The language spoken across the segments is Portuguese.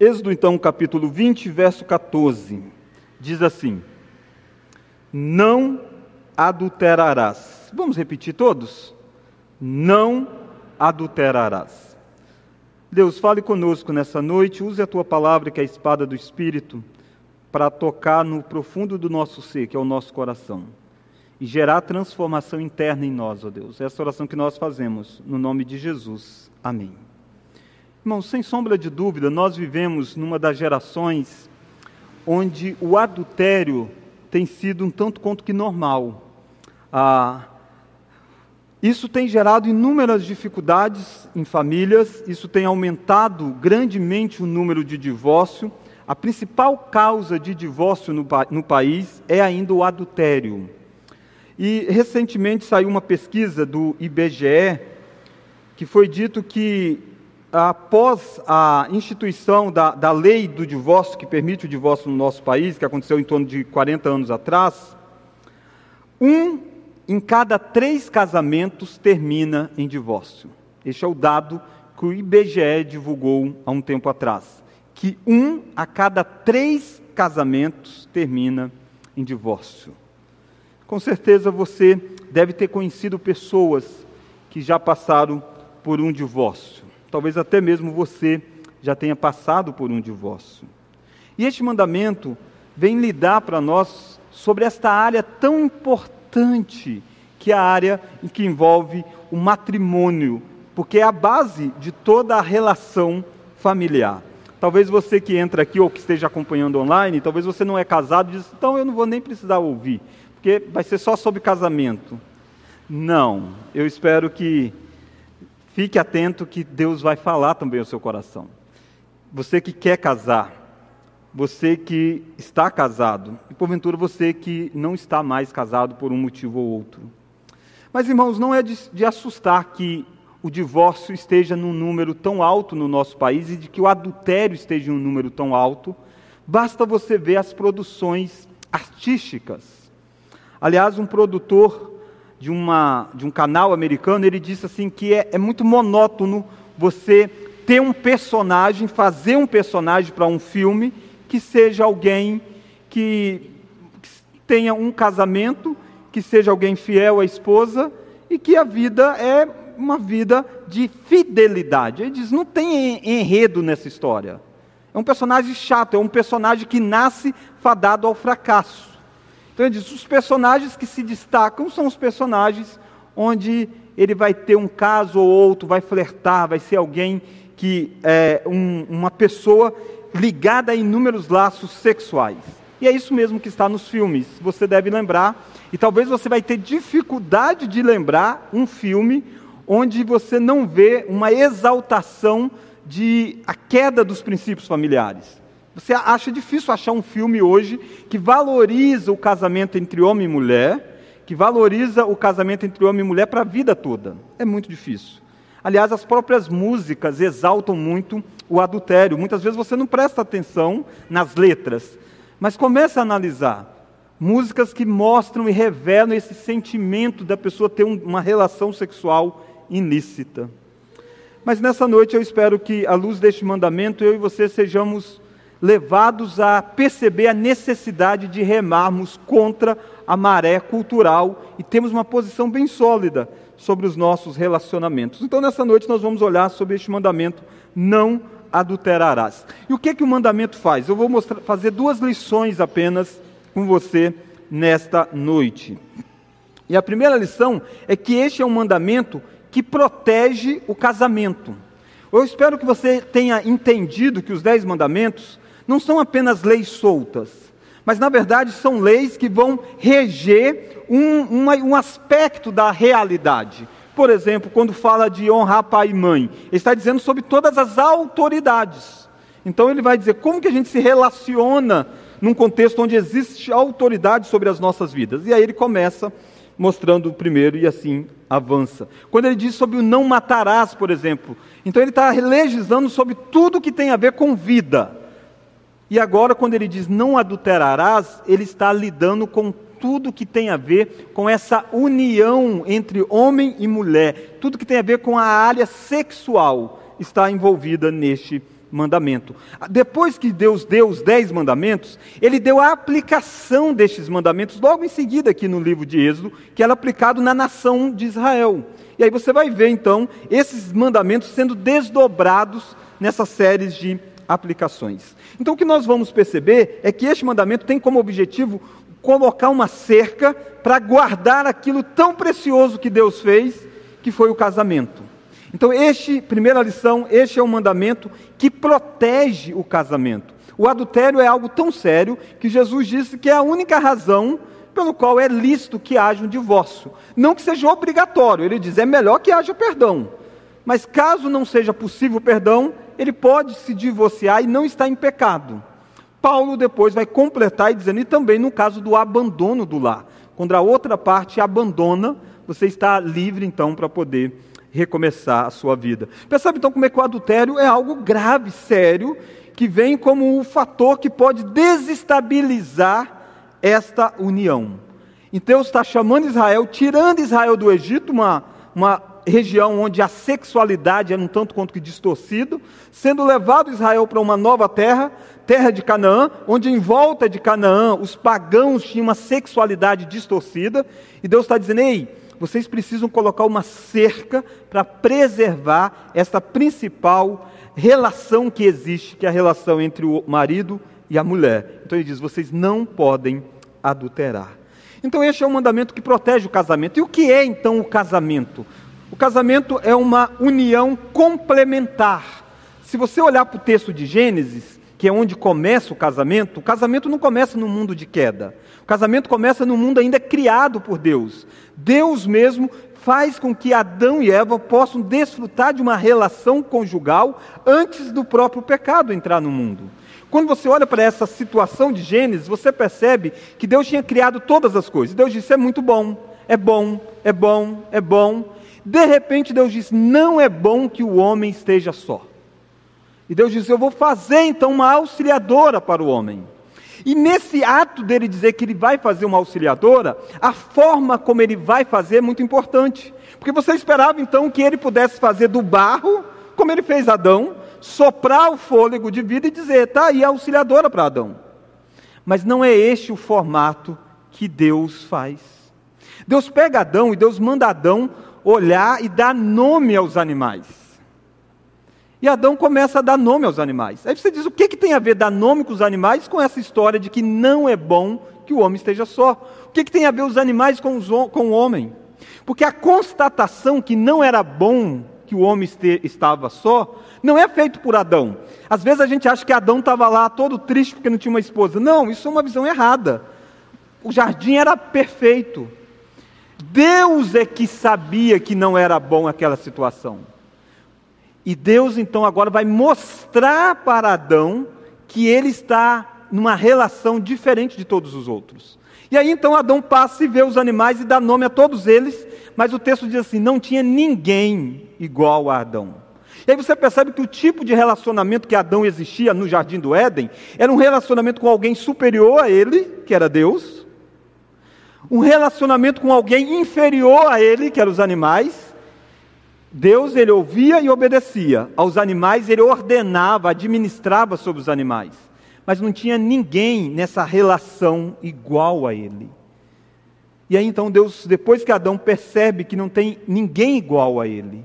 Êxodo, então, capítulo 20, verso 14, diz assim: Não adulterarás. Vamos repetir todos? Não adulterarás. Deus, fale conosco nessa noite, use a tua palavra, que é a espada do Espírito, para tocar no profundo do nosso ser, que é o nosso coração, e gerar transformação interna em nós, ó Deus. Essa oração que nós fazemos, no nome de Jesus. Amém. Irmãos, sem sombra de dúvida, nós vivemos numa das gerações onde o adultério tem sido um tanto quanto que normal. Ah, isso tem gerado inúmeras dificuldades em famílias, isso tem aumentado grandemente o número de divórcio. A principal causa de divórcio no, no país é ainda o adultério. E recentemente saiu uma pesquisa do IBGE que foi dito que após a instituição da, da lei do divórcio, que permite o divórcio no nosso país, que aconteceu em torno de 40 anos atrás, um em cada três casamentos termina em divórcio. Este é o dado que o IBGE divulgou há um tempo atrás. Que um a cada três casamentos termina em divórcio. Com certeza você deve ter conhecido pessoas que já passaram por um divórcio. Talvez até mesmo você já tenha passado por um divórcio. E este mandamento vem lidar para nós sobre esta área tão importante, que é a área em que envolve o matrimônio, porque é a base de toda a relação familiar. Talvez você que entra aqui ou que esteja acompanhando online, talvez você não é casado e diz, então eu não vou nem precisar ouvir, porque vai ser só sobre casamento. Não, eu espero que Fique atento que Deus vai falar também ao seu coração. Você que quer casar, você que está casado, e porventura você que não está mais casado por um motivo ou outro. Mas, irmãos, não é de, de assustar que o divórcio esteja num número tão alto no nosso país e de que o adultério esteja em um número tão alto. Basta você ver as produções artísticas. Aliás, um produtor de, uma, de um canal americano, ele disse assim que é, é muito monótono você ter um personagem, fazer um personagem para um filme que seja alguém que, que tenha um casamento, que seja alguém fiel à esposa e que a vida é uma vida de fidelidade. Ele diz: não tem enredo nessa história. É um personagem chato, é um personagem que nasce fadado ao fracasso. Então ele diz: os personagens que se destacam são os personagens onde ele vai ter um caso ou outro, vai flertar, vai ser alguém que é um, uma pessoa ligada a inúmeros laços sexuais. E é isso mesmo que está nos filmes. Você deve lembrar, e talvez você vai ter dificuldade de lembrar um filme onde você não vê uma exaltação de a queda dos princípios familiares. Você acha difícil achar um filme hoje que valoriza o casamento entre homem e mulher, que valoriza o casamento entre homem e mulher para a vida toda. É muito difícil. Aliás, as próprias músicas exaltam muito o adultério. Muitas vezes você não presta atenção nas letras, mas começa a analisar músicas que mostram e revelam esse sentimento da pessoa ter uma relação sexual ilícita. Mas nessa noite eu espero que, à luz deste mandamento, eu e você sejamos levados a perceber a necessidade de remarmos contra a maré cultural e temos uma posição bem sólida sobre os nossos relacionamentos. Então, nessa noite, nós vamos olhar sobre este mandamento: não adulterarás. E o que, é que o mandamento faz? Eu vou mostrar, fazer duas lições apenas com você nesta noite. E a primeira lição é que este é um mandamento que protege o casamento. Eu espero que você tenha entendido que os dez mandamentos não são apenas leis soltas, mas na verdade são leis que vão reger um, uma, um aspecto da realidade. Por exemplo, quando fala de honrar pai e mãe, ele está dizendo sobre todas as autoridades. Então ele vai dizer como que a gente se relaciona num contexto onde existe autoridade sobre as nossas vidas. E aí ele começa mostrando o primeiro e assim avança. Quando ele diz sobre o não matarás, por exemplo, então ele está legislando sobre tudo que tem a ver com vida. E agora, quando ele diz não adulterarás, ele está lidando com tudo que tem a ver com essa união entre homem e mulher, tudo que tem a ver com a área sexual está envolvida neste mandamento. Depois que Deus deu os dez mandamentos, ele deu a aplicação destes mandamentos logo em seguida aqui no livro de Êxodo, que era aplicado na nação de Israel. E aí você vai ver então esses mandamentos sendo desdobrados nessas séries de aplicações. Então o que nós vamos perceber é que este mandamento tem como objetivo colocar uma cerca para guardar aquilo tão precioso que Deus fez, que foi o casamento. Então, este, primeira lição, este é um mandamento que protege o casamento. O adultério é algo tão sério que Jesus disse que é a única razão pelo qual é lícito que haja um divórcio. Não que seja obrigatório, ele diz, é melhor que haja perdão. Mas caso não seja possível perdão, ele pode se divorciar e não está em pecado. Paulo depois vai completar e dizendo, e também no caso do abandono do lar. Quando a outra parte abandona, você está livre então para poder recomeçar a sua vida. Percebe então como é que o adultério é algo grave, sério, que vem como um fator que pode desestabilizar esta união. Então Deus está chamando Israel, tirando Israel do Egito, uma, uma região onde a sexualidade era um tanto quanto que distorcido, sendo levado Israel para uma nova terra, terra de Canaã, onde em volta de Canaã os pagãos tinham uma sexualidade distorcida, e Deus está dizendo: ei, vocês precisam colocar uma cerca para preservar essa principal relação que existe, que é a relação entre o marido e a mulher. Então ele diz: vocês não podem adulterar. Então, este é um mandamento que protege o casamento. E o que é então o casamento? O casamento é uma união complementar. Se você olhar para o texto de Gênesis, que é onde começa o casamento, o casamento não começa no mundo de queda. O casamento começa no mundo ainda criado por Deus. Deus mesmo faz com que Adão e Eva possam desfrutar de uma relação conjugal antes do próprio pecado entrar no mundo. Quando você olha para essa situação de Gênesis, você percebe que Deus tinha criado todas as coisas. Deus disse: é muito bom, é bom, é bom, é bom. De repente, Deus disse: não é bom que o homem esteja só. E Deus disse: eu vou fazer então uma auxiliadora para o homem. E nesse ato dele dizer que ele vai fazer uma auxiliadora, a forma como ele vai fazer é muito importante. Porque você esperava então que ele pudesse fazer do barro, como ele fez Adão, soprar o fôlego de vida e dizer: está aí a auxiliadora para Adão. Mas não é este o formato que Deus faz. Deus pega Adão e Deus manda Adão olhar e dar nome aos animais. E Adão começa a dar nome aos animais. Aí você diz: o que, que tem a ver dar nome com os animais com essa história de que não é bom que o homem esteja só? O que, que tem a ver os animais com, os, com o homem? Porque a constatação que não era bom que o homem este, estava só, não é feito por Adão. Às vezes a gente acha que Adão estava lá todo triste porque não tinha uma esposa. Não, isso é uma visão errada. O jardim era perfeito. Deus é que sabia que não era bom aquela situação. E Deus então agora vai mostrar para Adão que ele está numa relação diferente de todos os outros. E aí então Adão passa e vê os animais e dá nome a todos eles, mas o texto diz assim: não tinha ninguém igual a Adão. E aí você percebe que o tipo de relacionamento que Adão existia no jardim do Éden era um relacionamento com alguém superior a ele, que era Deus, um relacionamento com alguém inferior a ele, que eram os animais, Deus ele ouvia e obedecia. Aos animais ele ordenava, administrava sobre os animais. Mas não tinha ninguém nessa relação igual a ele. E aí então Deus, depois que Adão percebe que não tem ninguém igual a ele,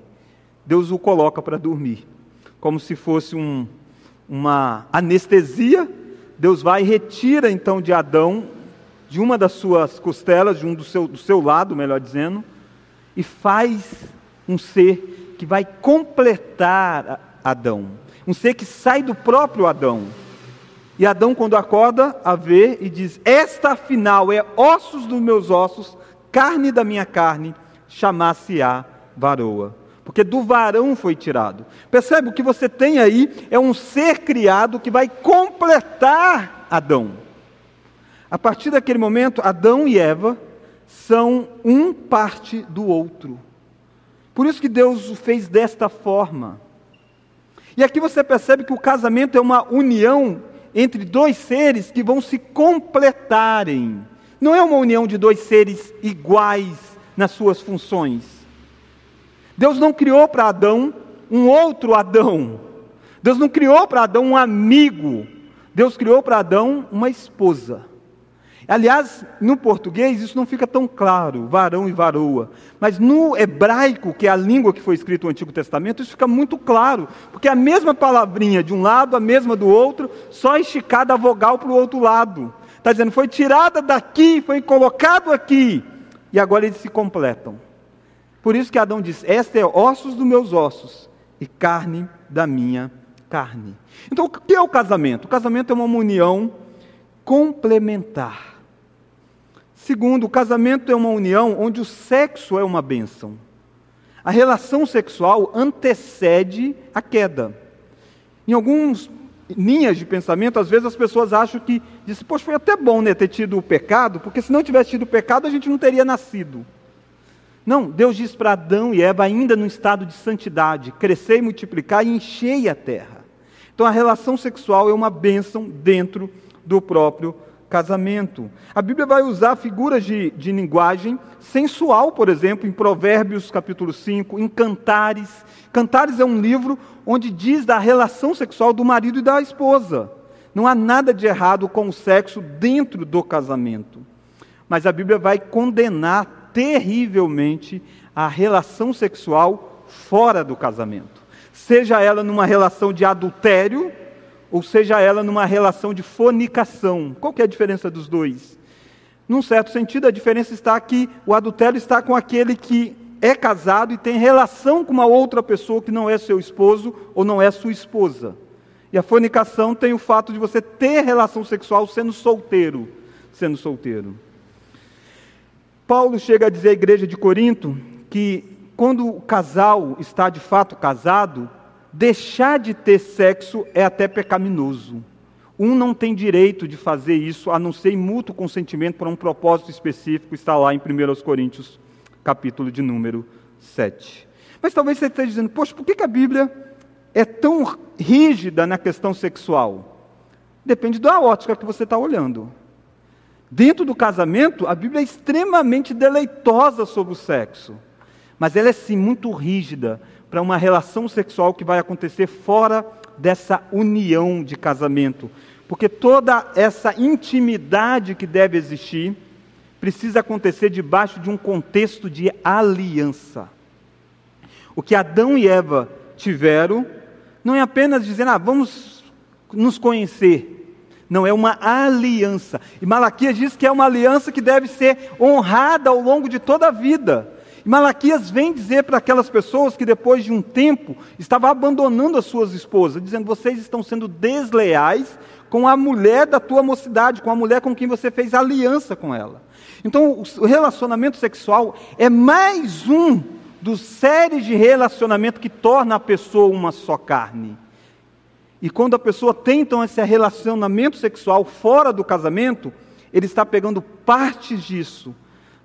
Deus o coloca para dormir, como se fosse um, uma anestesia. Deus vai e retira então de Adão, de uma das suas costelas, de um do seu, do seu lado, melhor dizendo, e faz um ser que vai completar Adão, um ser que sai do próprio Adão. E Adão, quando acorda, a vê e diz: Esta afinal é ossos dos meus ossos, carne da minha carne, chamar-se-á varoa. Porque do varão foi tirado. Percebe? O que você tem aí é um ser criado que vai completar Adão. A partir daquele momento, Adão e Eva são um parte do outro. Por isso que Deus o fez desta forma. E aqui você percebe que o casamento é uma união entre dois seres que vão se completarem. Não é uma união de dois seres iguais nas suas funções. Deus não criou para Adão um outro Adão. Deus não criou para Adão um amigo, Deus criou para Adão uma esposa. Aliás, no português isso não fica tão claro, varão e varoa. Mas no hebraico, que é a língua que foi escrita no Antigo Testamento, isso fica muito claro. Porque a mesma palavrinha de um lado, a mesma do outro, só esticada a vogal para o outro lado. Está dizendo, foi tirada daqui, foi colocado aqui. E agora eles se completam. Por isso que Adão diz: Esta é ossos dos meus ossos e carne da minha carne. Então, o que é o casamento? O casamento é uma união complementar. Segundo, o casamento é uma união onde o sexo é uma bênção. A relação sexual antecede a queda. Em alguns linhas de pensamento, às vezes as pessoas acham que, disse, poxa, foi até bom né, ter tido o pecado, porque se não tivesse tido o pecado, a gente não teria nascido. Não, Deus diz para Adão e Eva, ainda no estado de santidade, crescer e multiplicar e enchei a terra. Então a relação sexual é uma bênção dentro do próprio casamento. A Bíblia vai usar figuras de, de linguagem sensual, por exemplo, em Provérbios capítulo 5, em Cantares. Cantares é um livro onde diz da relação sexual do marido e da esposa. Não há nada de errado com o sexo dentro do casamento. Mas a Bíblia vai condenar terrivelmente a relação sexual fora do casamento. Seja ela numa relação de adultério, ou seja ela numa relação de fornicação. Qual que é a diferença dos dois? Num certo sentido, a diferença está que o adultério está com aquele que é casado e tem relação com uma outra pessoa que não é seu esposo ou não é sua esposa. E a fornicação tem o fato de você ter relação sexual sendo solteiro, sendo solteiro. Paulo chega a dizer à igreja de Corinto que quando o casal está de fato casado, deixar de ter sexo é até pecaminoso. Um não tem direito de fazer isso, a não ser em mútuo consentimento para um propósito específico, está lá em 1 Coríntios, capítulo de número 7. Mas talvez você esteja dizendo, poxa, por que a Bíblia é tão rígida na questão sexual? Depende da ótica que você está olhando. Dentro do casamento, a Bíblia é extremamente deleitosa sobre o sexo, mas ela é sim muito rígida, para uma relação sexual que vai acontecer fora dessa união de casamento. Porque toda essa intimidade que deve existir precisa acontecer debaixo de um contexto de aliança. O que Adão e Eva tiveram não é apenas dizendo, ah, vamos nos conhecer. Não, é uma aliança. E Malaquias diz que é uma aliança que deve ser honrada ao longo de toda a vida. E Malaquias vem dizer para aquelas pessoas que depois de um tempo estavam abandonando as suas esposas, dizendo: vocês estão sendo desleais com a mulher da tua mocidade, com a mulher com quem você fez aliança com ela. Então, o relacionamento sexual é mais um dos séries de relacionamento que torna a pessoa uma só carne. E quando a pessoa tem então esse relacionamento sexual fora do casamento, ele está pegando partes disso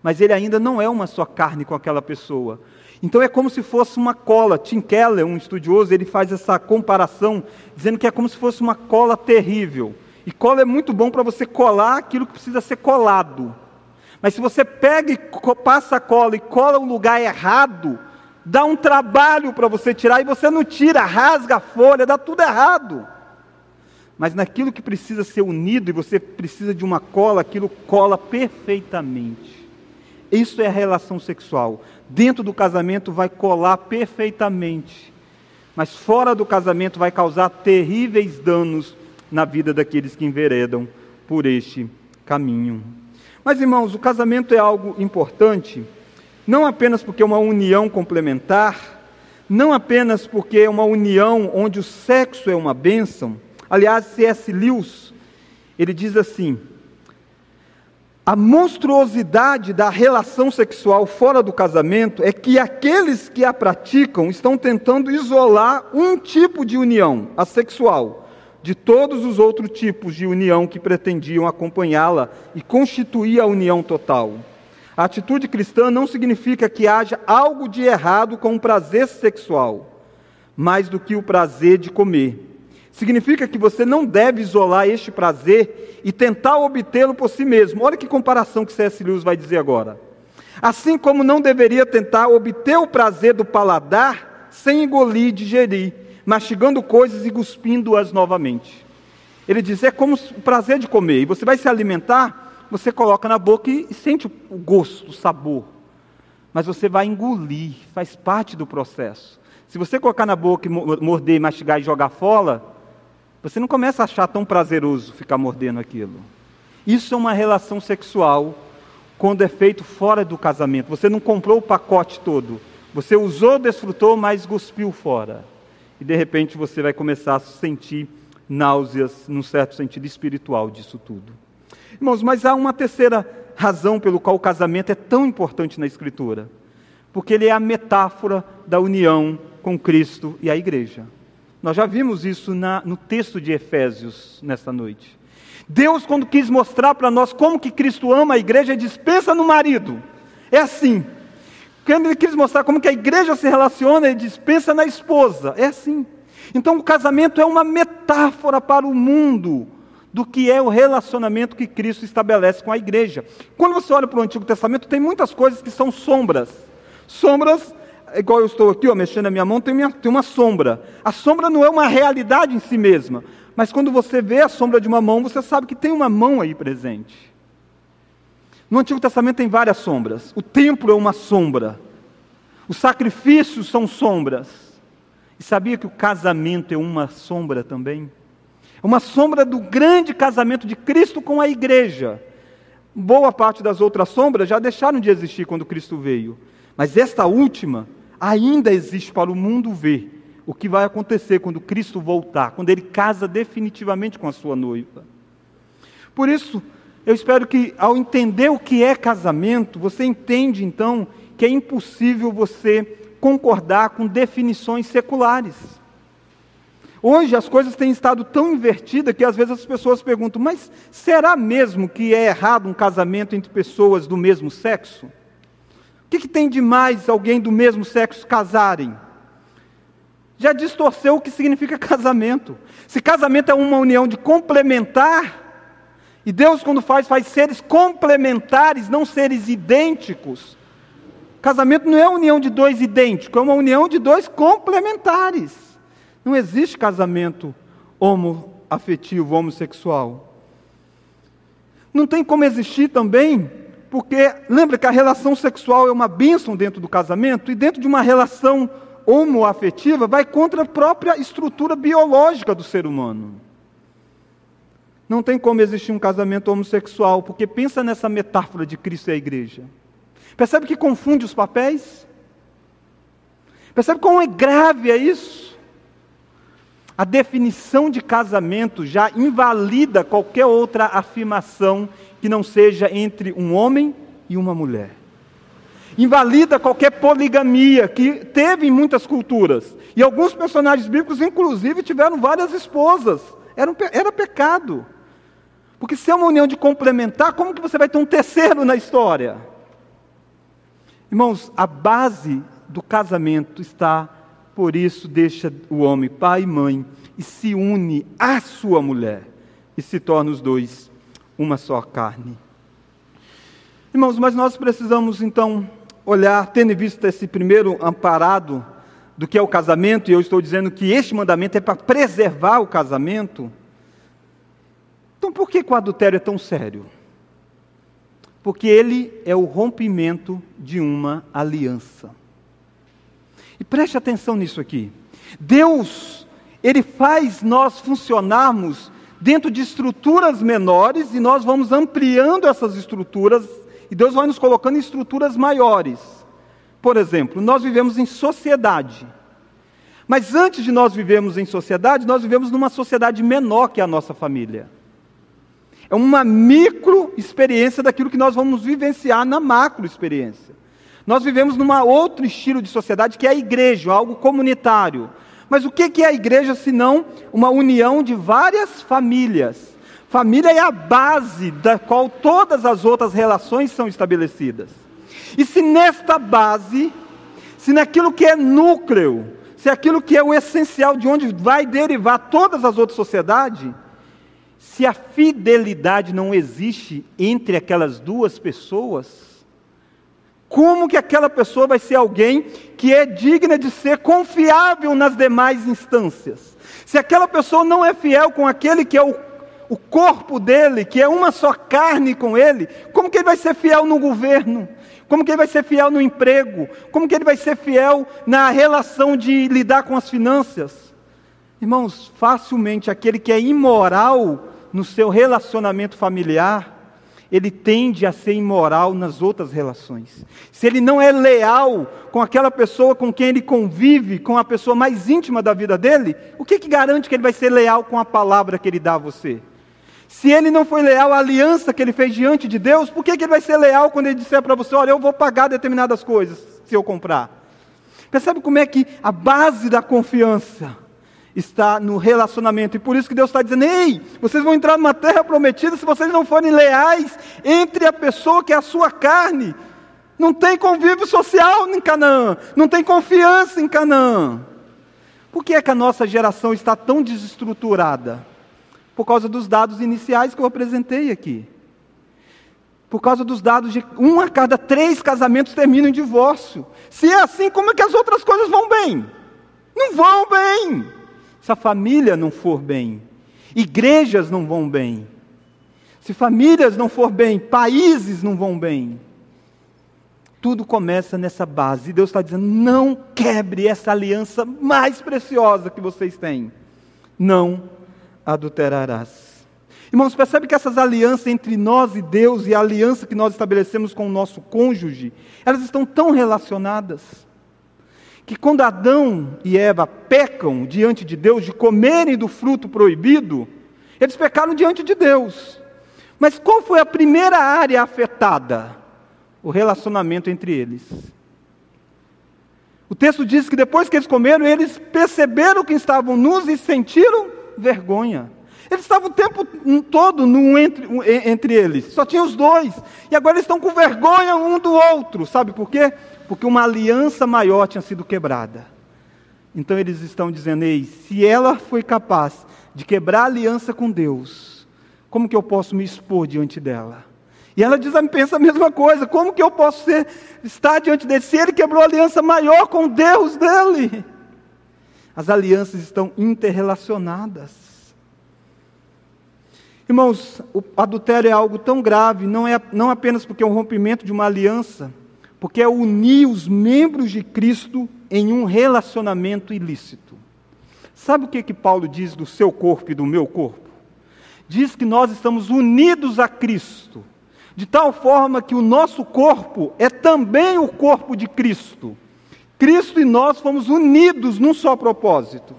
mas ele ainda não é uma só carne com aquela pessoa. Então é como se fosse uma cola. Tim Keller, um estudioso, ele faz essa comparação, dizendo que é como se fosse uma cola terrível. E cola é muito bom para você colar aquilo que precisa ser colado. Mas se você pega e passa a cola e cola o lugar errado, dá um trabalho para você tirar e você não tira, rasga a folha, dá tudo errado. Mas naquilo que precisa ser unido e você precisa de uma cola, aquilo cola perfeitamente. Isso é a relação sexual. Dentro do casamento vai colar perfeitamente, mas fora do casamento vai causar terríveis danos na vida daqueles que enveredam por este caminho. Mas irmãos, o casamento é algo importante, não apenas porque é uma união complementar, não apenas porque é uma união onde o sexo é uma bênção. Aliás, C.S. Lewis, ele diz assim: a monstruosidade da relação sexual fora do casamento é que aqueles que a praticam estão tentando isolar um tipo de união, a sexual, de todos os outros tipos de união que pretendiam acompanhá-la e constituir a união total. A atitude cristã não significa que haja algo de errado com o prazer sexual, mais do que o prazer de comer. Significa que você não deve isolar este prazer e tentar obtê-lo por si mesmo. Olha que comparação que C.S. Lewis vai dizer agora. Assim como não deveria tentar obter o prazer do paladar sem engolir e digerir, mastigando coisas e cuspindo-as novamente. Ele diz: é como o prazer de comer. E você vai se alimentar, você coloca na boca e sente o gosto, o sabor. Mas você vai engolir, faz parte do processo. Se você colocar na boca morder, mastigar e jogar fora, você não começa a achar tão prazeroso ficar mordendo aquilo. Isso é uma relação sexual quando é feito fora do casamento. Você não comprou o pacote todo. Você usou, desfrutou, mas cuspiu fora. E de repente você vai começar a sentir náuseas, num certo sentido espiritual disso tudo. Irmãos, mas há uma terceira razão pelo qual o casamento é tão importante na Escritura. Porque ele é a metáfora da união com Cristo e a igreja. Nós já vimos isso na, no texto de Efésios nesta noite. Deus, quando quis mostrar para nós como que Cristo ama a igreja, dispensa no marido. É assim. Quando ele quis mostrar como que a igreja se relaciona, ele na esposa. É assim. Então o casamento é uma metáfora para o mundo do que é o relacionamento que Cristo estabelece com a igreja. Quando você olha para o Antigo Testamento, tem muitas coisas que são sombras. Sombras, igual eu estou aqui, ó, mexendo na minha mão, tem, minha, tem uma sombra. A sombra não é uma realidade em si mesma, mas quando você vê a sombra de uma mão, você sabe que tem uma mão aí presente. No Antigo Testamento tem várias sombras. O templo é uma sombra. Os sacrifícios são sombras. E sabia que o casamento é uma sombra também? É uma sombra do grande casamento de Cristo com a igreja. Boa parte das outras sombras já deixaram de existir quando Cristo veio. Mas esta última ainda existe para o mundo ver o que vai acontecer quando Cristo voltar, quando ele casa definitivamente com a sua noiva. Por isso, eu espero que ao entender o que é casamento, você entende então que é impossível você concordar com definições seculares. Hoje as coisas têm estado tão invertidas que às vezes as pessoas perguntam: mas será mesmo que é errado um casamento entre pessoas do mesmo sexo? O que, que tem de mais alguém do mesmo sexo casarem? Já distorceu o que significa casamento. Se casamento é uma união de complementar, e Deus, quando faz, faz seres complementares, não seres idênticos. Casamento não é união de dois idênticos, é uma união de dois complementares. Não existe casamento homoafetivo, homossexual. Não tem como existir também, porque lembra que a relação sexual é uma bênção dentro do casamento, e dentro de uma relação homoafetiva vai contra a própria estrutura biológica do ser humano. Não tem como existir um casamento homossexual, porque pensa nessa metáfora de Cristo e a igreja. Percebe que confunde os papéis? Percebe como é grave é isso? A definição de casamento já invalida qualquer outra afirmação que não seja entre um homem e uma mulher. Invalida qualquer poligamia que teve em muitas culturas. E alguns personagens bíblicos, inclusive, tiveram várias esposas. Era, um, era pecado. Porque se é uma união de complementar, como que você vai ter um terceiro na história? Irmãos, a base do casamento está, por isso, deixa o homem pai e mãe e se une à sua mulher e se torna os dois uma só carne. Irmãos, mas nós precisamos então olhar, tendo visto esse primeiro amparado do que é o casamento, e eu estou dizendo que este mandamento é para preservar o casamento. Então, por que o adultério é tão sério? porque ele é o rompimento de uma aliança. E preste atenção nisso aqui. Deus, ele faz nós funcionarmos dentro de estruturas menores e nós vamos ampliando essas estruturas e Deus vai nos colocando em estruturas maiores. Por exemplo, nós vivemos em sociedade. Mas antes de nós vivermos em sociedade, nós vivemos numa sociedade menor que a nossa família. É uma micro experiência daquilo que nós vamos vivenciar na macro experiência. Nós vivemos num outro estilo de sociedade que é a igreja, algo comunitário. Mas o que é a igreja se não uma união de várias famílias? Família é a base da qual todas as outras relações são estabelecidas. E se nesta base, se naquilo que é núcleo, se aquilo que é o essencial de onde vai derivar todas as outras sociedades, se a fidelidade não existe entre aquelas duas pessoas, como que aquela pessoa vai ser alguém que é digna de ser confiável nas demais instâncias. Se aquela pessoa não é fiel com aquele que é o, o corpo dele, que é uma só carne com ele, como que ele vai ser fiel no governo? Como que ele vai ser fiel no emprego? Como que ele vai ser fiel na relação de lidar com as finanças? Irmãos, facilmente aquele que é imoral no seu relacionamento familiar, ele tende a ser imoral nas outras relações. Se ele não é leal com aquela pessoa com quem ele convive, com a pessoa mais íntima da vida dele, o que, que garante que ele vai ser leal com a palavra que ele dá a você? Se ele não foi leal à aliança que ele fez diante de Deus, por que, que ele vai ser leal quando ele disser para você: olha, eu vou pagar determinadas coisas se eu comprar? Percebe como é que a base da confiança está no relacionamento. E por isso que Deus está dizendo: ei, vocês vão entrar numa terra prometida se vocês não forem leais entre a pessoa que é a sua carne. Não tem convívio social em Canaã, não tem confiança em Canaã. Por que é que a nossa geração está tão desestruturada? Por causa dos dados iniciais que eu apresentei aqui. Por causa dos dados de um a cada três casamentos terminam em divórcio. Se é assim, como é que as outras coisas vão bem? Não vão bem se a família não for bem, igrejas não vão bem, se famílias não for bem, países não vão bem. Tudo começa nessa base. E Deus está dizendo: não quebre essa aliança mais preciosa que vocês têm. Não adulterarás. Irmãos, percebe que essas alianças entre nós e Deus e a aliança que nós estabelecemos com o nosso cônjuge, elas estão tão relacionadas que quando Adão e Eva pecam diante de Deus de comerem do fruto proibido, eles pecaram diante de Deus. Mas qual foi a primeira área afetada? O relacionamento entre eles. O texto diz que depois que eles comeram, eles perceberam que estavam nus e sentiram vergonha. Eles estavam o tempo todo no entre, entre eles, só tinha os dois. E agora eles estão com vergonha um do outro. Sabe por quê? Porque uma aliança maior tinha sido quebrada. Então eles estão dizendo: Ei, se ela foi capaz de quebrar aliança com Deus, como que eu posso me expor diante dela? E ela diz, pensa a mesma coisa: como que eu posso ser, estar diante dele? Se ele quebrou a aliança maior com Deus dele. As alianças estão interrelacionadas. Irmãos, o adultério é algo tão grave, não, é, não apenas porque é um rompimento de uma aliança, porque é unir os membros de Cristo em um relacionamento ilícito. Sabe o que, que Paulo diz do seu corpo e do meu corpo? Diz que nós estamos unidos a Cristo, de tal forma que o nosso corpo é também o corpo de Cristo. Cristo e nós fomos unidos num só propósito.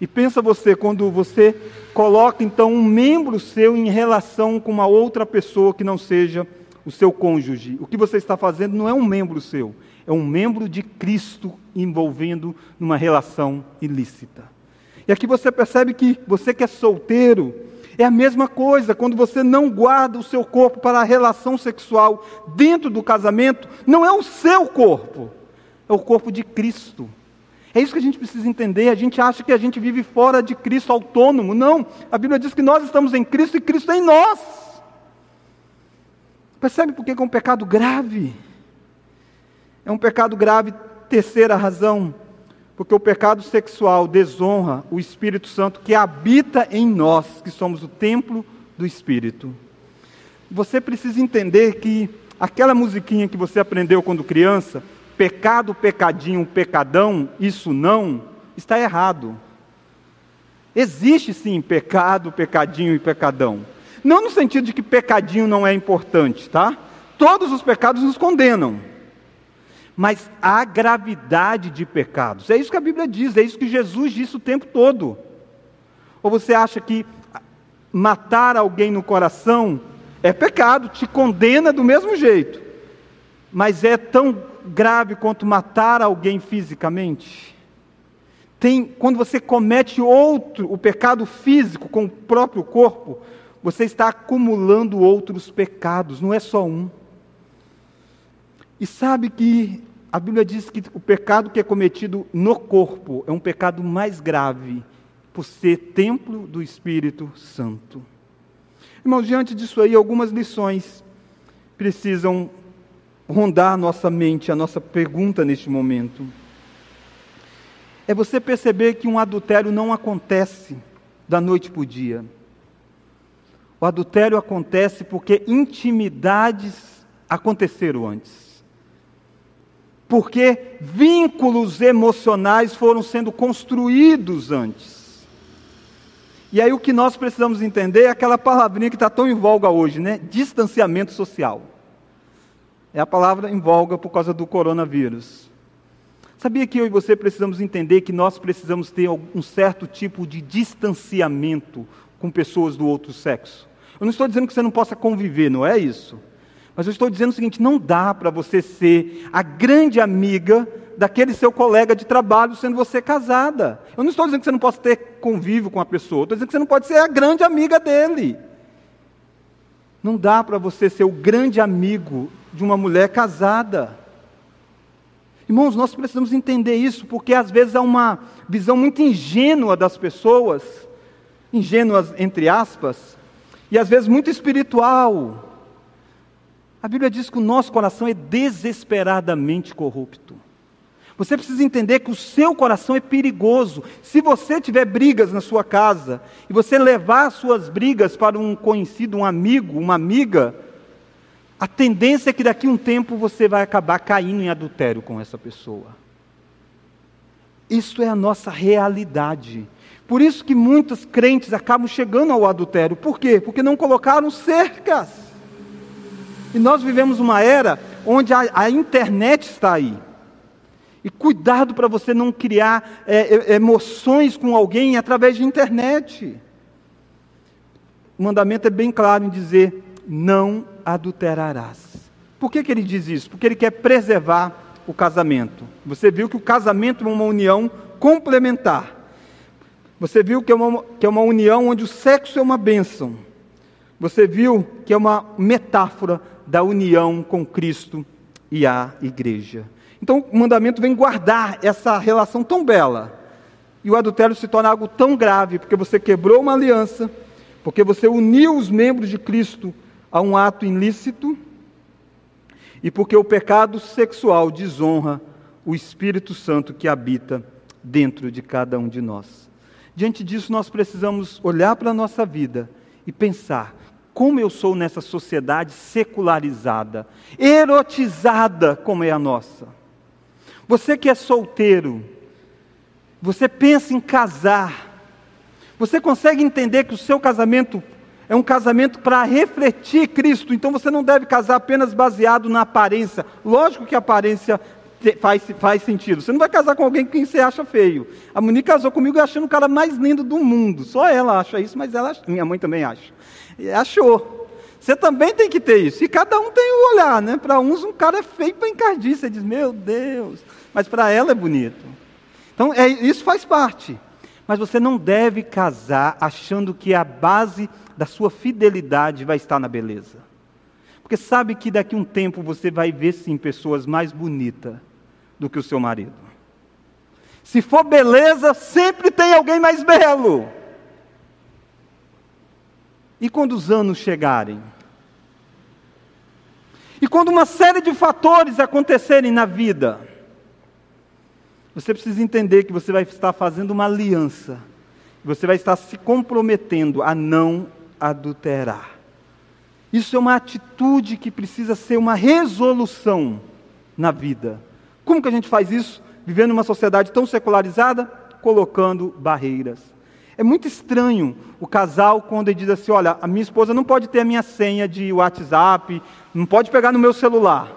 E pensa você, quando você coloca então um membro seu em relação com uma outra pessoa que não seja o seu cônjuge, o que você está fazendo não é um membro seu, é um membro de Cristo envolvendo numa relação ilícita. E aqui você percebe que você que é solteiro, é a mesma coisa, quando você não guarda o seu corpo para a relação sexual dentro do casamento, não é o seu corpo, é o corpo de Cristo. É isso que a gente precisa entender. A gente acha que a gente vive fora de Cristo autônomo. Não. A Bíblia diz que nós estamos em Cristo e Cristo é em nós. Percebe por que é um pecado grave? É um pecado grave, terceira razão, porque o pecado sexual desonra o Espírito Santo que habita em nós, que somos o templo do Espírito. Você precisa entender que aquela musiquinha que você aprendeu quando criança, pecado, pecadinho, pecadão, isso não, está errado. Existe sim pecado, pecadinho e pecadão. Não no sentido de que pecadinho não é importante, tá? Todos os pecados nos condenam. Mas a gravidade de pecados. É isso que a Bíblia diz, é isso que Jesus disse o tempo todo. Ou você acha que matar alguém no coração é pecado, te condena do mesmo jeito. Mas é tão grave quanto matar alguém fisicamente? Tem, quando você comete outro, o pecado físico com o próprio corpo, você está acumulando outros pecados, não é só um. E sabe que a Bíblia diz que o pecado que é cometido no corpo é um pecado mais grave, por ser templo do Espírito Santo. Irmãos, diante disso aí, algumas lições precisam rondar a nossa mente, a nossa pergunta neste momento. É você perceber que um adultério não acontece da noite para o dia. O adultério acontece porque intimidades aconteceram antes. Porque vínculos emocionais foram sendo construídos antes. E aí o que nós precisamos entender é aquela palavrinha que está tão em voga hoje, né? Distanciamento social. É a palavra em voga por causa do coronavírus. Sabia que eu e você precisamos entender que nós precisamos ter um certo tipo de distanciamento com pessoas do outro sexo? Eu não estou dizendo que você não possa conviver, não é isso. Mas eu estou dizendo o seguinte: não dá para você ser a grande amiga daquele seu colega de trabalho sendo você casada. Eu não estou dizendo que você não possa ter convívio com a pessoa, eu estou dizendo que você não pode ser a grande amiga dele. Não dá para você ser o grande amigo de uma mulher casada. Irmãos, nós precisamos entender isso, porque às vezes há uma visão muito ingênua das pessoas, ingênuas entre aspas, e às vezes muito espiritual. A Bíblia diz que o nosso coração é desesperadamente corrupto. Você precisa entender que o seu coração é perigoso. Se você tiver brigas na sua casa e você levar suas brigas para um conhecido, um amigo, uma amiga, a tendência é que daqui a um tempo você vai acabar caindo em adultério com essa pessoa. Isso é a nossa realidade. Por isso que muitos crentes acabam chegando ao adultério. Por quê? Porque não colocaram cercas. E nós vivemos uma era onde a, a internet está aí. E cuidado para você não criar é, emoções com alguém através de internet. O mandamento é bem claro em dizer: não adulterarás. Por que, que ele diz isso? Porque ele quer preservar o casamento. Você viu que o casamento é uma união complementar. Você viu que é uma, que é uma união onde o sexo é uma bênção. Você viu que é uma metáfora da união com Cristo e a igreja. Então o mandamento vem guardar essa relação tão bela. E o adultério se torna algo tão grave, porque você quebrou uma aliança, porque você uniu os membros de Cristo a um ato ilícito e porque o pecado sexual desonra o Espírito Santo que habita dentro de cada um de nós. Diante disso, nós precisamos olhar para a nossa vida e pensar: como eu sou nessa sociedade secularizada, erotizada como é a nossa? Você que é solteiro, você pensa em casar, você consegue entender que o seu casamento é um casamento para refletir Cristo, então você não deve casar apenas baseado na aparência. Lógico que a aparência faz, faz sentido. Você não vai casar com alguém que você acha feio. A Monique casou comigo achando o cara mais lindo do mundo. Só ela acha isso, mas ela, minha mãe também acha. E achou. Você também tem que ter isso. E cada um tem o olhar, né? Para uns um cara é feio para encardir. Você diz, meu Deus. Mas para ela é bonito. Então é, isso faz parte. Mas você não deve casar achando que a base da sua fidelidade vai estar na beleza. Porque sabe que daqui a um tempo você vai ver sim pessoas mais bonitas do que o seu marido. Se for beleza, sempre tem alguém mais belo. E quando os anos chegarem? E quando uma série de fatores acontecerem na vida? Você precisa entender que você vai estar fazendo uma aliança. Você vai estar se comprometendo a não adulterar. Isso é uma atitude que precisa ser uma resolução na vida. Como que a gente faz isso? Vivendo numa sociedade tão secularizada, colocando barreiras. É muito estranho o casal quando ele diz assim: olha, a minha esposa não pode ter a minha senha de WhatsApp, não pode pegar no meu celular.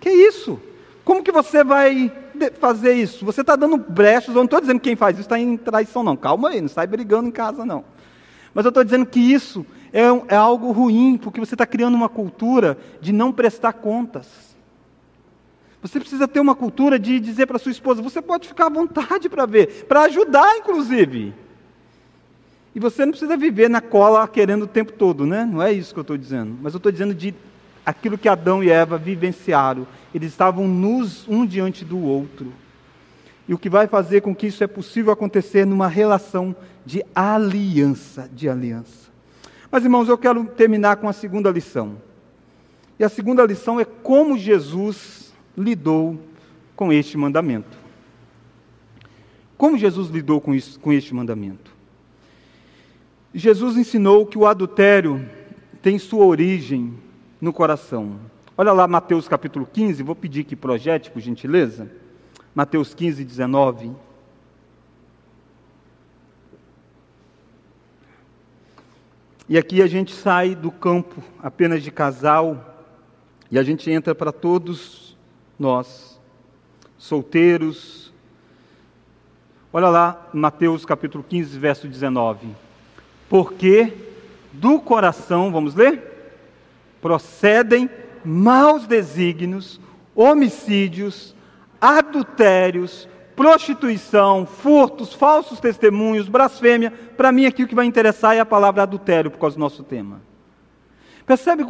Que isso? Como que você vai fazer isso? Você está dando brechas, eu não estou dizendo que quem faz isso está em traição, não. Calma aí, não sai brigando em casa, não. Mas eu estou dizendo que isso é, é algo ruim, porque você está criando uma cultura de não prestar contas. Você precisa ter uma cultura de dizer para sua esposa: você pode ficar à vontade para ver, para ajudar, inclusive. E você não precisa viver na cola querendo o tempo todo, né? Não é isso que eu estou dizendo. Mas eu estou dizendo de aquilo que Adão e Eva vivenciaram. Eles estavam nus um diante do outro. E o que vai fazer com que isso é possível acontecer numa relação de aliança, de aliança. Mas irmãos, eu quero terminar com a segunda lição. E a segunda lição é como Jesus lidou com este mandamento. Como Jesus lidou com, isso, com este mandamento? Jesus ensinou que o adultério tem sua origem no coração. Olha lá Mateus capítulo 15, vou pedir que projete, por gentileza. Mateus 15, 19. E aqui a gente sai do campo apenas de casal e a gente entra para todos nós, solteiros. Olha lá, Mateus capítulo 15, verso 19. Porque do coração, vamos ler? Procedem maus desígnios, homicídios, adultérios, prostituição, furtos, falsos testemunhos, blasfêmia. Para mim, aqui o que vai interessar é a palavra adultério, por causa do nosso tema. Percebe?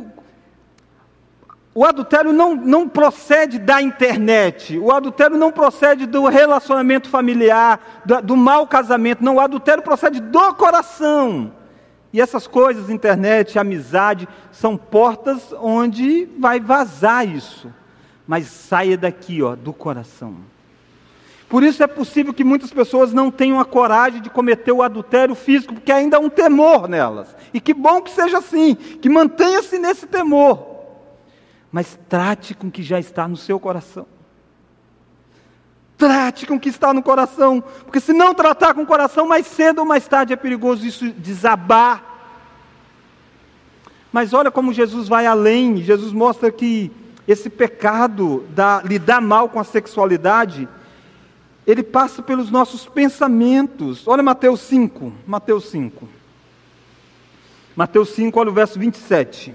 O adultério não, não procede da internet, o adultério não procede do relacionamento familiar, do, do mau casamento, não, o adultério procede do coração. E essas coisas, internet, amizade, são portas onde vai vazar isso. Mas saia daqui, ó, do coração. Por isso é possível que muitas pessoas não tenham a coragem de cometer o adultério físico, porque ainda há um temor nelas. E que bom que seja assim, que mantenha-se nesse temor. Mas trate com o que já está no seu coração. Trate com o que está no coração, porque se não tratar com o coração, mais cedo ou mais tarde é perigoso isso desabar. Mas olha como Jesus vai além. Jesus mostra que esse pecado da, lidar mal com a sexualidade ele passa pelos nossos pensamentos. Olha Mateus 5, Mateus 5. Mateus 5, olha o verso 27.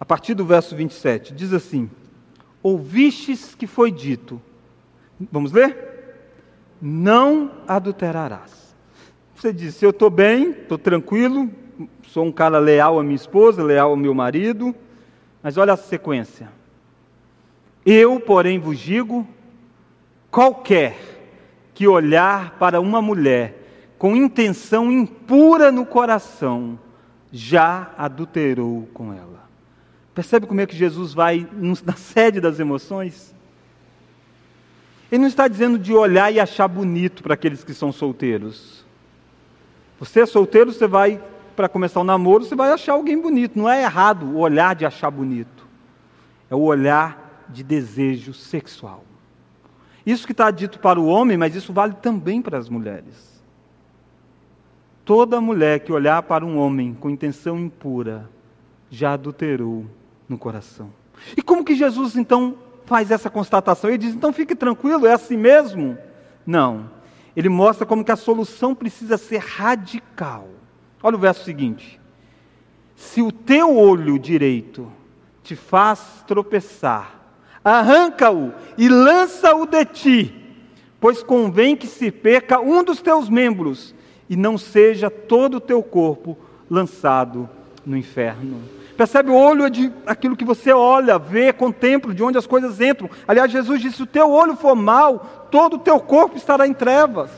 A partir do verso 27, diz assim: Ouvistes que foi dito. Vamos ler? Não adulterarás. Você disse: Eu estou bem, estou tranquilo, sou um cara leal à minha esposa, leal ao meu marido. Mas olha a sequência. Eu, porém, vos digo Qualquer que olhar para uma mulher com intenção impura no coração, já adulterou com ela. Percebe como é que Jesus vai na sede das emoções? Ele não está dizendo de olhar e achar bonito para aqueles que são solteiros. Você é solteiro, você vai, para começar o um namoro, você vai achar alguém bonito. Não é errado o olhar de achar bonito. É o olhar de desejo sexual. Isso que está dito para o homem, mas isso vale também para as mulheres. Toda mulher que olhar para um homem com intenção impura já adulterou no coração. E como que Jesus então faz essa constatação? Ele diz: então fique tranquilo, é assim mesmo? Não. Ele mostra como que a solução precisa ser radical. Olha o verso seguinte: Se o teu olho direito te faz tropeçar, arranca-o e lança-o de ti, pois convém que se perca um dos teus membros e não seja todo o teu corpo lançado no inferno. Percebe o olho é de aquilo que você olha, vê, contempla, de onde as coisas entram. Aliás, Jesus disse: se o teu olho for mal, todo o teu corpo estará em trevas.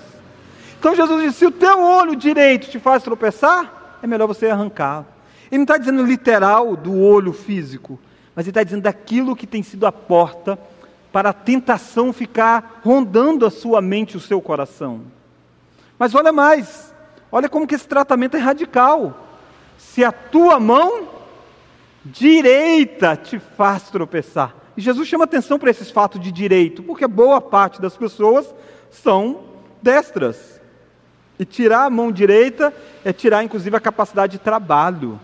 Então Jesus disse: se o teu olho direito te faz tropeçar, é melhor você arrancar. Ele não está dizendo literal do olho físico, mas ele está dizendo daquilo que tem sido a porta para a tentação ficar rondando a sua mente, o seu coração. Mas olha mais, olha como que esse tratamento é radical. Se a tua mão direita te faz tropeçar. E Jesus chama atenção para esses fatos de direito, porque boa parte das pessoas são destras. E tirar a mão direita é tirar, inclusive, a capacidade de trabalho.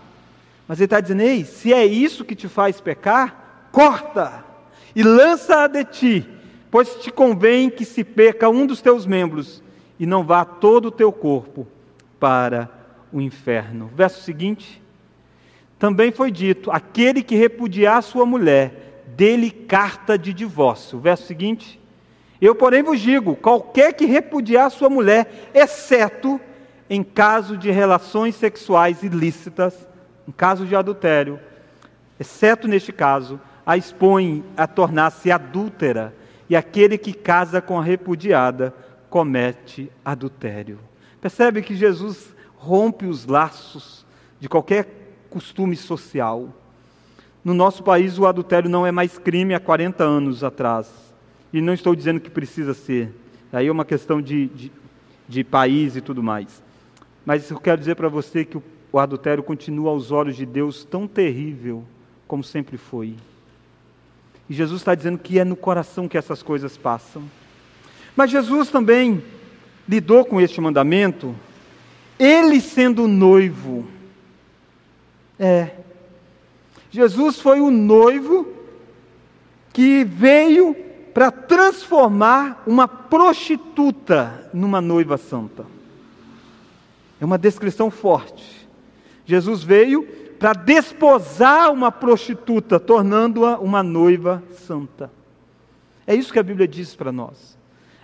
Mas ele está dizendo: ei, se é isso que te faz pecar, corta e lança-a de ti, pois te convém que se perca um dos teus membros e não vá todo o teu corpo para o inferno. Verso seguinte: também foi dito: aquele que repudiar sua mulher, dele carta de divórcio. Verso seguinte: eu, porém, vos digo: qualquer que repudiar sua mulher, exceto em caso de relações sexuais ilícitas, em caso de adultério, exceto neste caso, a expõe a tornar-se adúltera, e aquele que casa com a repudiada comete adultério. Percebe que Jesus rompe os laços de qualquer costume social. No nosso país, o adultério não é mais crime há 40 anos atrás. E não estou dizendo que precisa ser. Aí é uma questão de, de, de país e tudo mais. Mas eu quero dizer para você que o, o adultério continua aos olhos de Deus tão terrível como sempre foi. E Jesus está dizendo que é no coração que essas coisas passam. Mas Jesus também lidou com este mandamento, ele sendo noivo. É. Jesus foi o noivo que veio para transformar uma prostituta numa noiva santa. É uma descrição forte. Jesus veio para desposar uma prostituta, tornando-a uma noiva santa. É isso que a Bíblia diz para nós.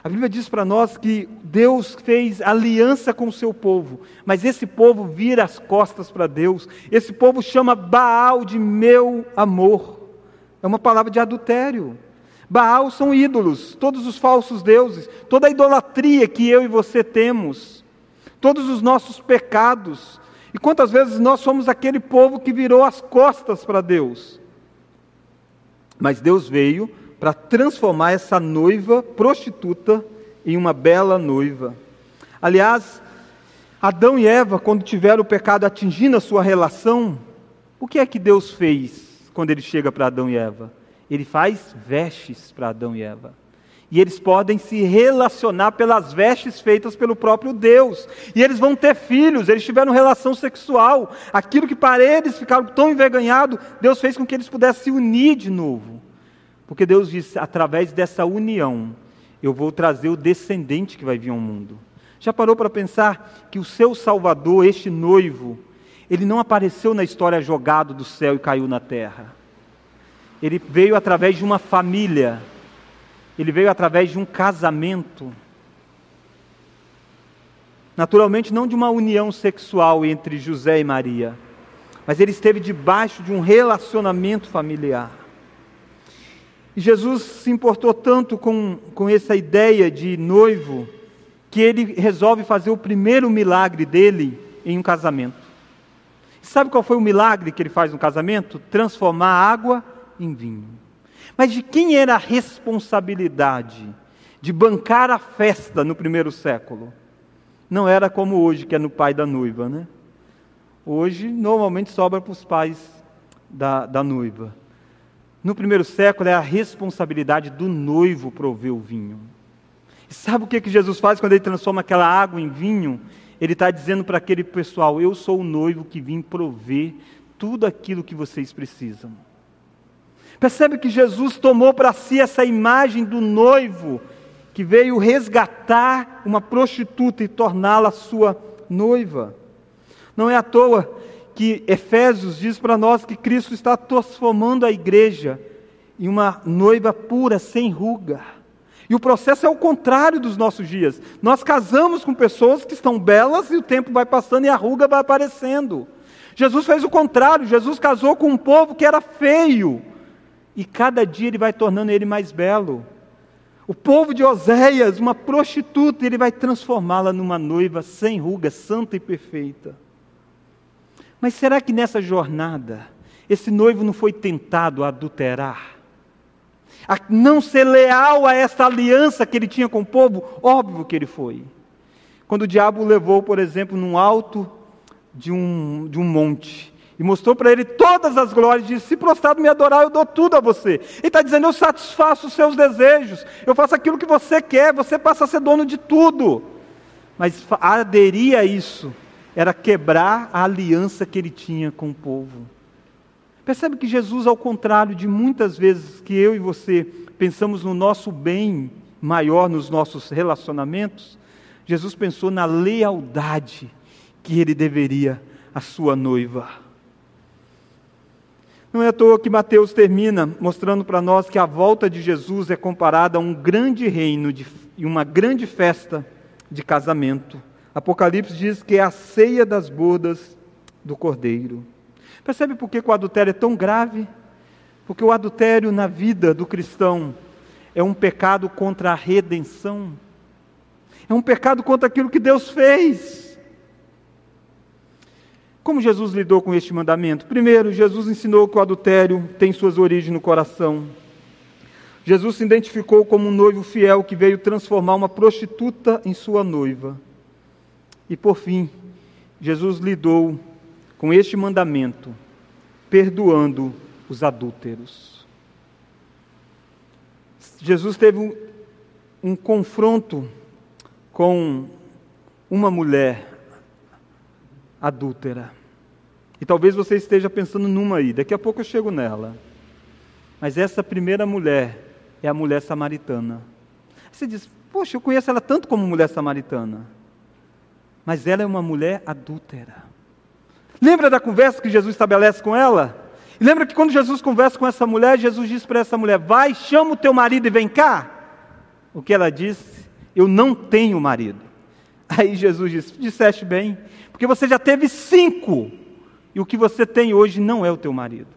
A Bíblia diz para nós que Deus fez aliança com o seu povo, mas esse povo vira as costas para Deus. Esse povo chama Baal de meu amor. É uma palavra de adultério. Baal são ídolos, todos os falsos deuses, toda a idolatria que eu e você temos, todos os nossos pecados. E quantas vezes nós somos aquele povo que virou as costas para Deus? Mas Deus veio para transformar essa noiva prostituta em uma bela noiva. Aliás, Adão e Eva, quando tiveram o pecado atingindo a sua relação, o que é que Deus fez quando ele chega para Adão e Eva? Ele faz vestes para Adão e Eva. E eles podem se relacionar pelas vestes feitas pelo próprio Deus. E eles vão ter filhos, eles tiveram relação sexual. Aquilo que para eles ficaram tão envergonhados, Deus fez com que eles pudessem se unir de novo. Porque Deus disse: através dessa união, eu vou trazer o descendente que vai vir ao mundo. Já parou para pensar que o seu Salvador, este noivo, ele não apareceu na história jogado do céu e caiu na terra ele veio através de uma família, ele veio através de um casamento. Naturalmente, não de uma união sexual entre José e Maria, mas ele esteve debaixo de um relacionamento familiar. E Jesus se importou tanto com, com essa ideia de noivo, que ele resolve fazer o primeiro milagre dele em um casamento. Sabe qual foi o milagre que ele faz no casamento? Transformar água em vinho. Mas de quem era a responsabilidade de bancar a festa no primeiro século? Não era como hoje, que é no pai da noiva, né? Hoje, normalmente sobra para os pais da, da noiva. No primeiro século, é a responsabilidade do noivo prover o vinho. E sabe o que, que Jesus faz quando ele transforma aquela água em vinho? Ele está dizendo para aquele pessoal: Eu sou o noivo que vim prover tudo aquilo que vocês precisam. Percebe que Jesus tomou para si essa imagem do noivo que veio resgatar uma prostituta e torná-la sua noiva. Não é à toa que Efésios diz para nós que Cristo está transformando a igreja em uma noiva pura, sem ruga. E o processo é o contrário dos nossos dias. Nós casamos com pessoas que estão belas e o tempo vai passando e a ruga vai aparecendo. Jesus fez o contrário, Jesus casou com um povo que era feio e cada dia ele vai tornando ele mais belo. O povo de Oséias, uma prostituta, ele vai transformá-la numa noiva sem ruga, santa e perfeita. Mas será que nessa jornada, esse noivo não foi tentado a adulterar? A não ser leal a essa aliança que ele tinha com o povo? Óbvio que ele foi. Quando o diabo o levou, por exemplo, num alto de um, de um monte, e mostrou para ele todas as glórias, disse: Se prostrado me adorar, eu dou tudo a você. Ele está dizendo: Eu satisfaço os seus desejos, eu faço aquilo que você quer, você passa a ser dono de tudo. Mas aderir a isso era quebrar a aliança que ele tinha com o povo. Percebe que Jesus, ao contrário de muitas vezes que eu e você pensamos no nosso bem maior nos nossos relacionamentos, Jesus pensou na lealdade que ele deveria à sua noiva. Não é à toa que Mateus termina mostrando para nós que a volta de Jesus é comparada a um grande reino de, e uma grande festa de casamento. Apocalipse diz que é a ceia das bodas do Cordeiro. Percebe por que o adultério é tão grave? Porque o adultério na vida do cristão é um pecado contra a redenção, é um pecado contra aquilo que Deus fez. Como Jesus lidou com este mandamento? Primeiro, Jesus ensinou que o adultério tem suas origens no coração. Jesus se identificou como um noivo fiel que veio transformar uma prostituta em sua noiva. E por fim, Jesus lidou com este mandamento, perdoando os adúlteros. Jesus teve um, um confronto com uma mulher adúltera. E talvez você esteja pensando numa aí, daqui a pouco eu chego nela. Mas essa primeira mulher é a mulher samaritana. Você diz, poxa, eu conheço ela tanto como mulher samaritana. Mas ela é uma mulher adúltera. Lembra da conversa que Jesus estabelece com ela? E lembra que quando Jesus conversa com essa mulher, Jesus diz para essa mulher: Vai, chama o teu marido e vem cá. O que ela disse? Eu não tenho marido. Aí Jesus disse: Disseste bem, porque você já teve cinco, e o que você tem hoje não é o teu marido.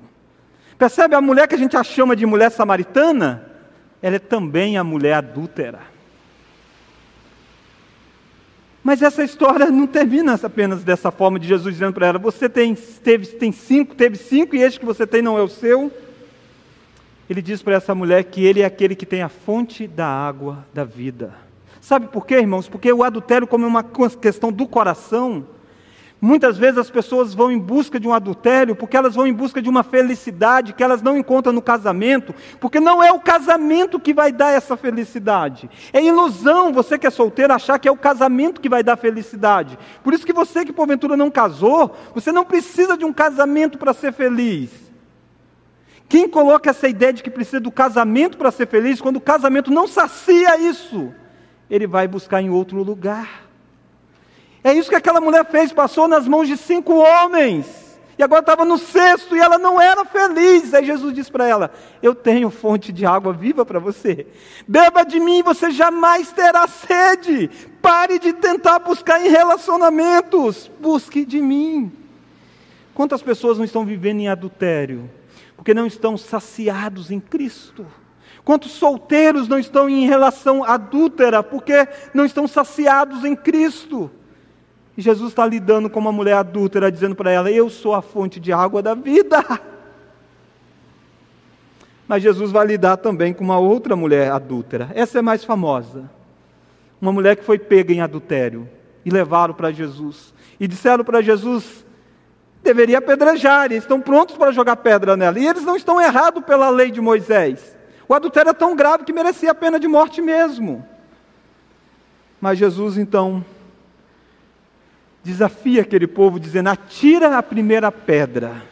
Percebe a mulher que a gente a chama de mulher samaritana? Ela é também a mulher adúltera. Mas essa história não termina apenas dessa forma de Jesus dizendo para ela: Você tem, teve, tem cinco, teve cinco, e este que você tem não é o seu. Ele diz para essa mulher que ele é aquele que tem a fonte da água da vida. Sabe por quê, irmãos? Porque o adultério, como é uma questão do coração, Muitas vezes as pessoas vão em busca de um adultério porque elas vão em busca de uma felicidade que elas não encontram no casamento, porque não é o casamento que vai dar essa felicidade. É ilusão você que é solteiro achar que é o casamento que vai dar felicidade. Por isso que você que porventura não casou, você não precisa de um casamento para ser feliz. Quem coloca essa ideia de que precisa do casamento para ser feliz, quando o casamento não sacia isso, ele vai buscar em outro lugar. É isso que aquela mulher fez, passou nas mãos de cinco homens. E agora estava no sexto e ela não era feliz. Aí Jesus disse para ela: Eu tenho fonte de água viva para você. Beba de mim você jamais terá sede. Pare de tentar buscar em relacionamentos. Busque de mim. Quantas pessoas não estão vivendo em adultério? Porque não estão saciados em Cristo. Quantos solteiros não estão em relação adúltera porque não estão saciados em Cristo? E Jesus está lidando com uma mulher adúltera, dizendo para ela: Eu sou a fonte de água da vida. Mas Jesus vai lidar também com uma outra mulher adúltera. Essa é mais famosa. Uma mulher que foi pega em adultério. E levaram para Jesus. E disseram para Jesus: deveria apedrejar, eles estão prontos para jogar pedra nela. E eles não estão errados pela lei de Moisés. O adultério é tão grave que merecia a pena de morte mesmo. Mas Jesus então desafia aquele povo dizendo: atira a primeira pedra,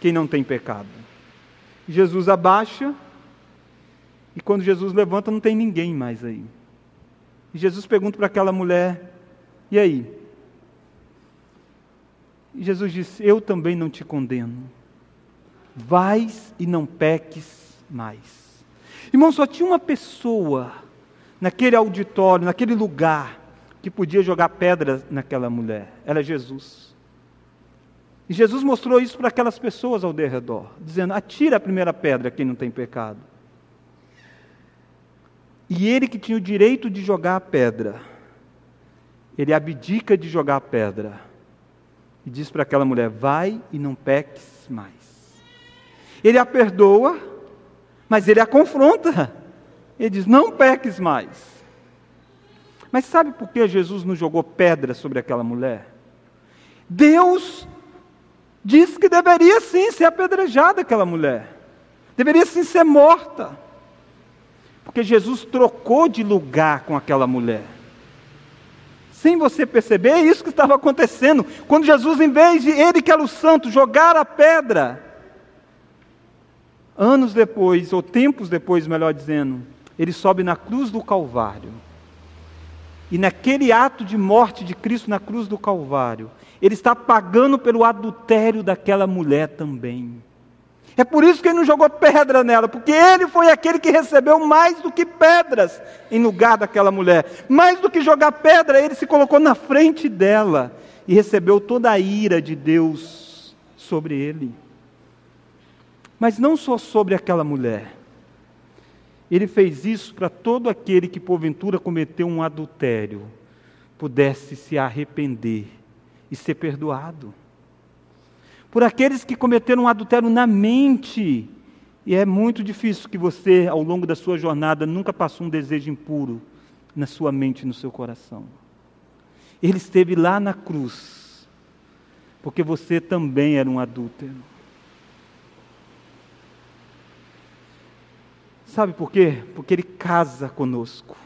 quem não tem pecado. Jesus abaixa, e quando Jesus levanta, não tem ninguém mais aí. E Jesus pergunta para aquela mulher: e aí? E Jesus disse: Eu também não te condeno. Vais e não peques mais. Irmão, só tinha uma pessoa naquele auditório, naquele lugar, que podia jogar pedras naquela mulher. Era Jesus. E Jesus mostrou isso para aquelas pessoas ao redor, dizendo: atira a primeira pedra quem não tem pecado. E ele que tinha o direito de jogar a pedra, ele abdica de jogar a pedra e diz para aquela mulher: vai e não peques mais. Ele a perdoa, mas ele a confronta. Ele diz: não peques mais. Mas sabe por que Jesus não jogou pedra sobre aquela mulher? Deus disse que deveria sim ser apedrejada aquela mulher. Deveria sim ser morta. Porque Jesus trocou de lugar com aquela mulher. Sem você perceber, é isso que estava acontecendo. Quando Jesus, em vez de ele, que era o santo, jogar a pedra, anos depois, ou tempos depois, melhor dizendo, ele sobe na cruz do Calvário e naquele ato de morte de Cristo na cruz do Calvário, ele está pagando pelo adultério daquela mulher também. É por isso que ele não jogou pedra nela, porque ele foi aquele que recebeu mais do que pedras em lugar daquela mulher. Mais do que jogar pedra, ele se colocou na frente dela e recebeu toda a ira de Deus sobre ele. Mas não só sobre aquela mulher. Ele fez isso para todo aquele que porventura cometeu um adultério pudesse se arrepender e ser perdoado. por aqueles que cometeram um adultério na mente. E é muito difícil que você, ao longo da sua jornada, nunca passou um desejo impuro na sua mente e no seu coração. Ele esteve lá na cruz, porque você também era um adúltero. Sabe por quê? Porque ele casa conosco.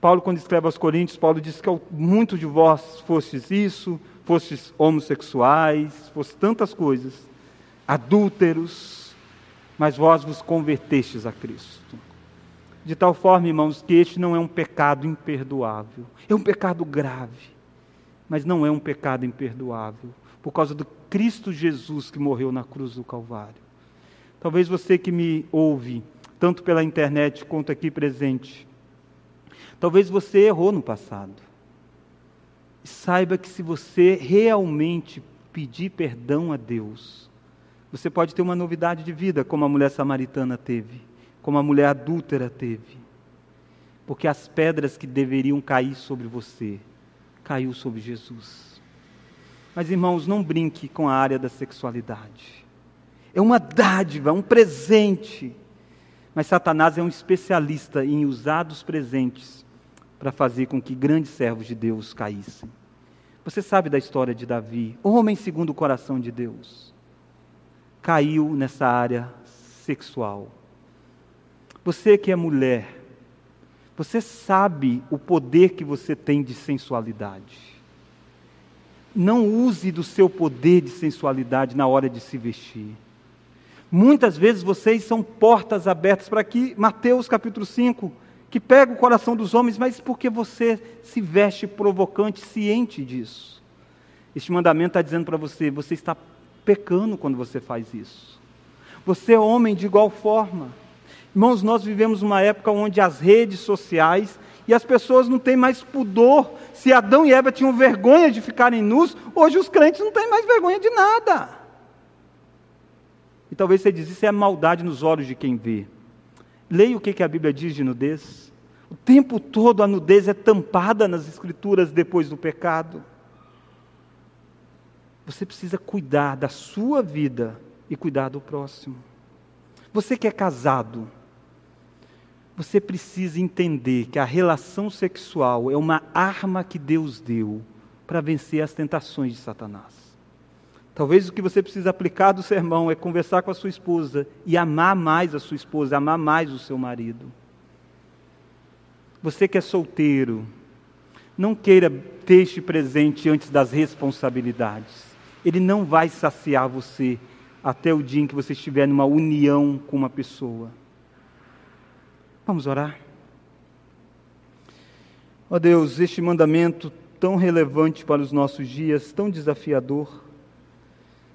Paulo, quando escreve aos Coríntios, Paulo diz que muitos de vós fostes isso, fostes homossexuais, fostes tantas coisas, adúlteros, mas vós vos convertestes a Cristo. De tal forma, irmãos, que este não é um pecado imperdoável, é um pecado grave, mas não é um pecado imperdoável, por causa do Cristo Jesus que morreu na cruz do Calvário. Talvez você que me ouve, tanto pela internet quanto aqui presente, talvez você errou no passado. Saiba que se você realmente pedir perdão a Deus, você pode ter uma novidade de vida, como a mulher samaritana teve, como a mulher adúltera teve. Porque as pedras que deveriam cair sobre você, caiu sobre Jesus. Mas irmãos, não brinque com a área da sexualidade é uma dádiva, um presente. Mas Satanás é um especialista em usar dos presentes para fazer com que grandes servos de Deus caíssem. Você sabe da história de Davi, homem segundo o coração de Deus. Caiu nessa área sexual. Você que é mulher, você sabe o poder que você tem de sensualidade. Não use do seu poder de sensualidade na hora de se vestir. Muitas vezes vocês são portas abertas para que Mateus capítulo 5, que pega o coração dos homens, mas porque você se veste provocante, ciente disso. Este mandamento está dizendo para você: você está pecando quando você faz isso. Você é homem de igual forma. Irmãos, nós vivemos uma época onde as redes sociais e as pessoas não têm mais pudor. Se Adão e Eva tinham vergonha de ficarem nus, hoje os crentes não têm mais vergonha de nada. E talvez você diz, isso é maldade nos olhos de quem vê. Leia o que a Bíblia diz de nudez. O tempo todo a nudez é tampada nas Escrituras depois do pecado. Você precisa cuidar da sua vida e cuidar do próximo. Você que é casado, você precisa entender que a relação sexual é uma arma que Deus deu para vencer as tentações de Satanás. Talvez o que você precisa aplicar do sermão é conversar com a sua esposa e amar mais a sua esposa, amar mais o seu marido. Você que é solteiro, não queira ter este presente antes das responsabilidades. Ele não vai saciar você até o dia em que você estiver numa união com uma pessoa. Vamos orar? Ó oh Deus, este mandamento tão relevante para os nossos dias, tão desafiador,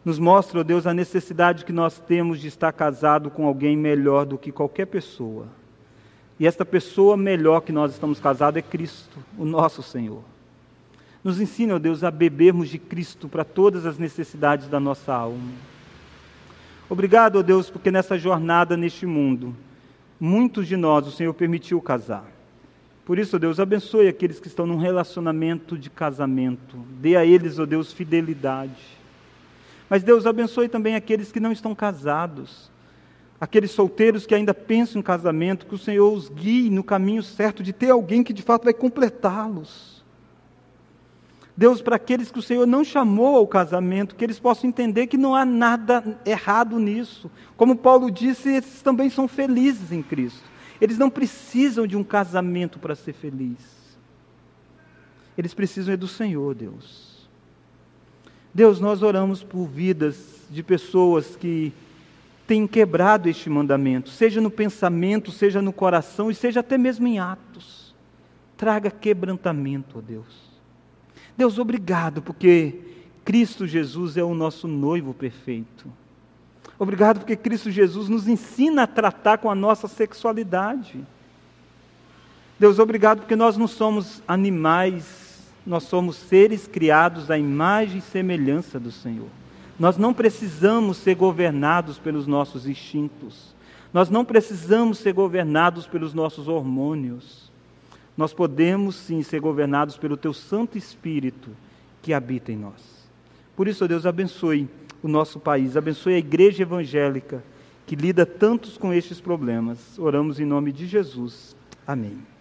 nos mostra, ó Deus, a necessidade que nós temos de estar casado com alguém melhor do que qualquer pessoa. E esta pessoa melhor que nós estamos casados é Cristo, o nosso Senhor. Nos ensina, ó Deus, a bebermos de Cristo para todas as necessidades da nossa alma. Obrigado, ó Deus, porque nessa jornada neste mundo, muitos de nós o Senhor permitiu casar. Por isso, ó Deus, abençoe aqueles que estão num relacionamento de casamento. Dê a eles, ó Deus, fidelidade. Mas Deus abençoe também aqueles que não estão casados, aqueles solteiros que ainda pensam em casamento, que o Senhor os guie no caminho certo de ter alguém que de fato vai completá-los. Deus, para aqueles que o Senhor não chamou ao casamento, que eles possam entender que não há nada errado nisso. Como Paulo disse, esses também são felizes em Cristo. Eles não precisam de um casamento para ser feliz. Eles precisam é do Senhor, Deus. Deus, nós oramos por vidas de pessoas que têm quebrado este mandamento, seja no pensamento, seja no coração e seja até mesmo em atos. Traga quebrantamento, ó Deus. Deus, obrigado, porque Cristo Jesus é o nosso noivo perfeito. Obrigado, porque Cristo Jesus nos ensina a tratar com a nossa sexualidade. Deus, obrigado, porque nós não somos animais nós somos seres criados à imagem e semelhança do Senhor. Nós não precisamos ser governados pelos nossos instintos. Nós não precisamos ser governados pelos nossos hormônios. Nós podemos sim ser governados pelo Teu Santo Espírito que habita em nós. Por isso, Deus, abençoe o nosso país, abençoe a igreja evangélica que lida tantos com estes problemas. Oramos em nome de Jesus. Amém.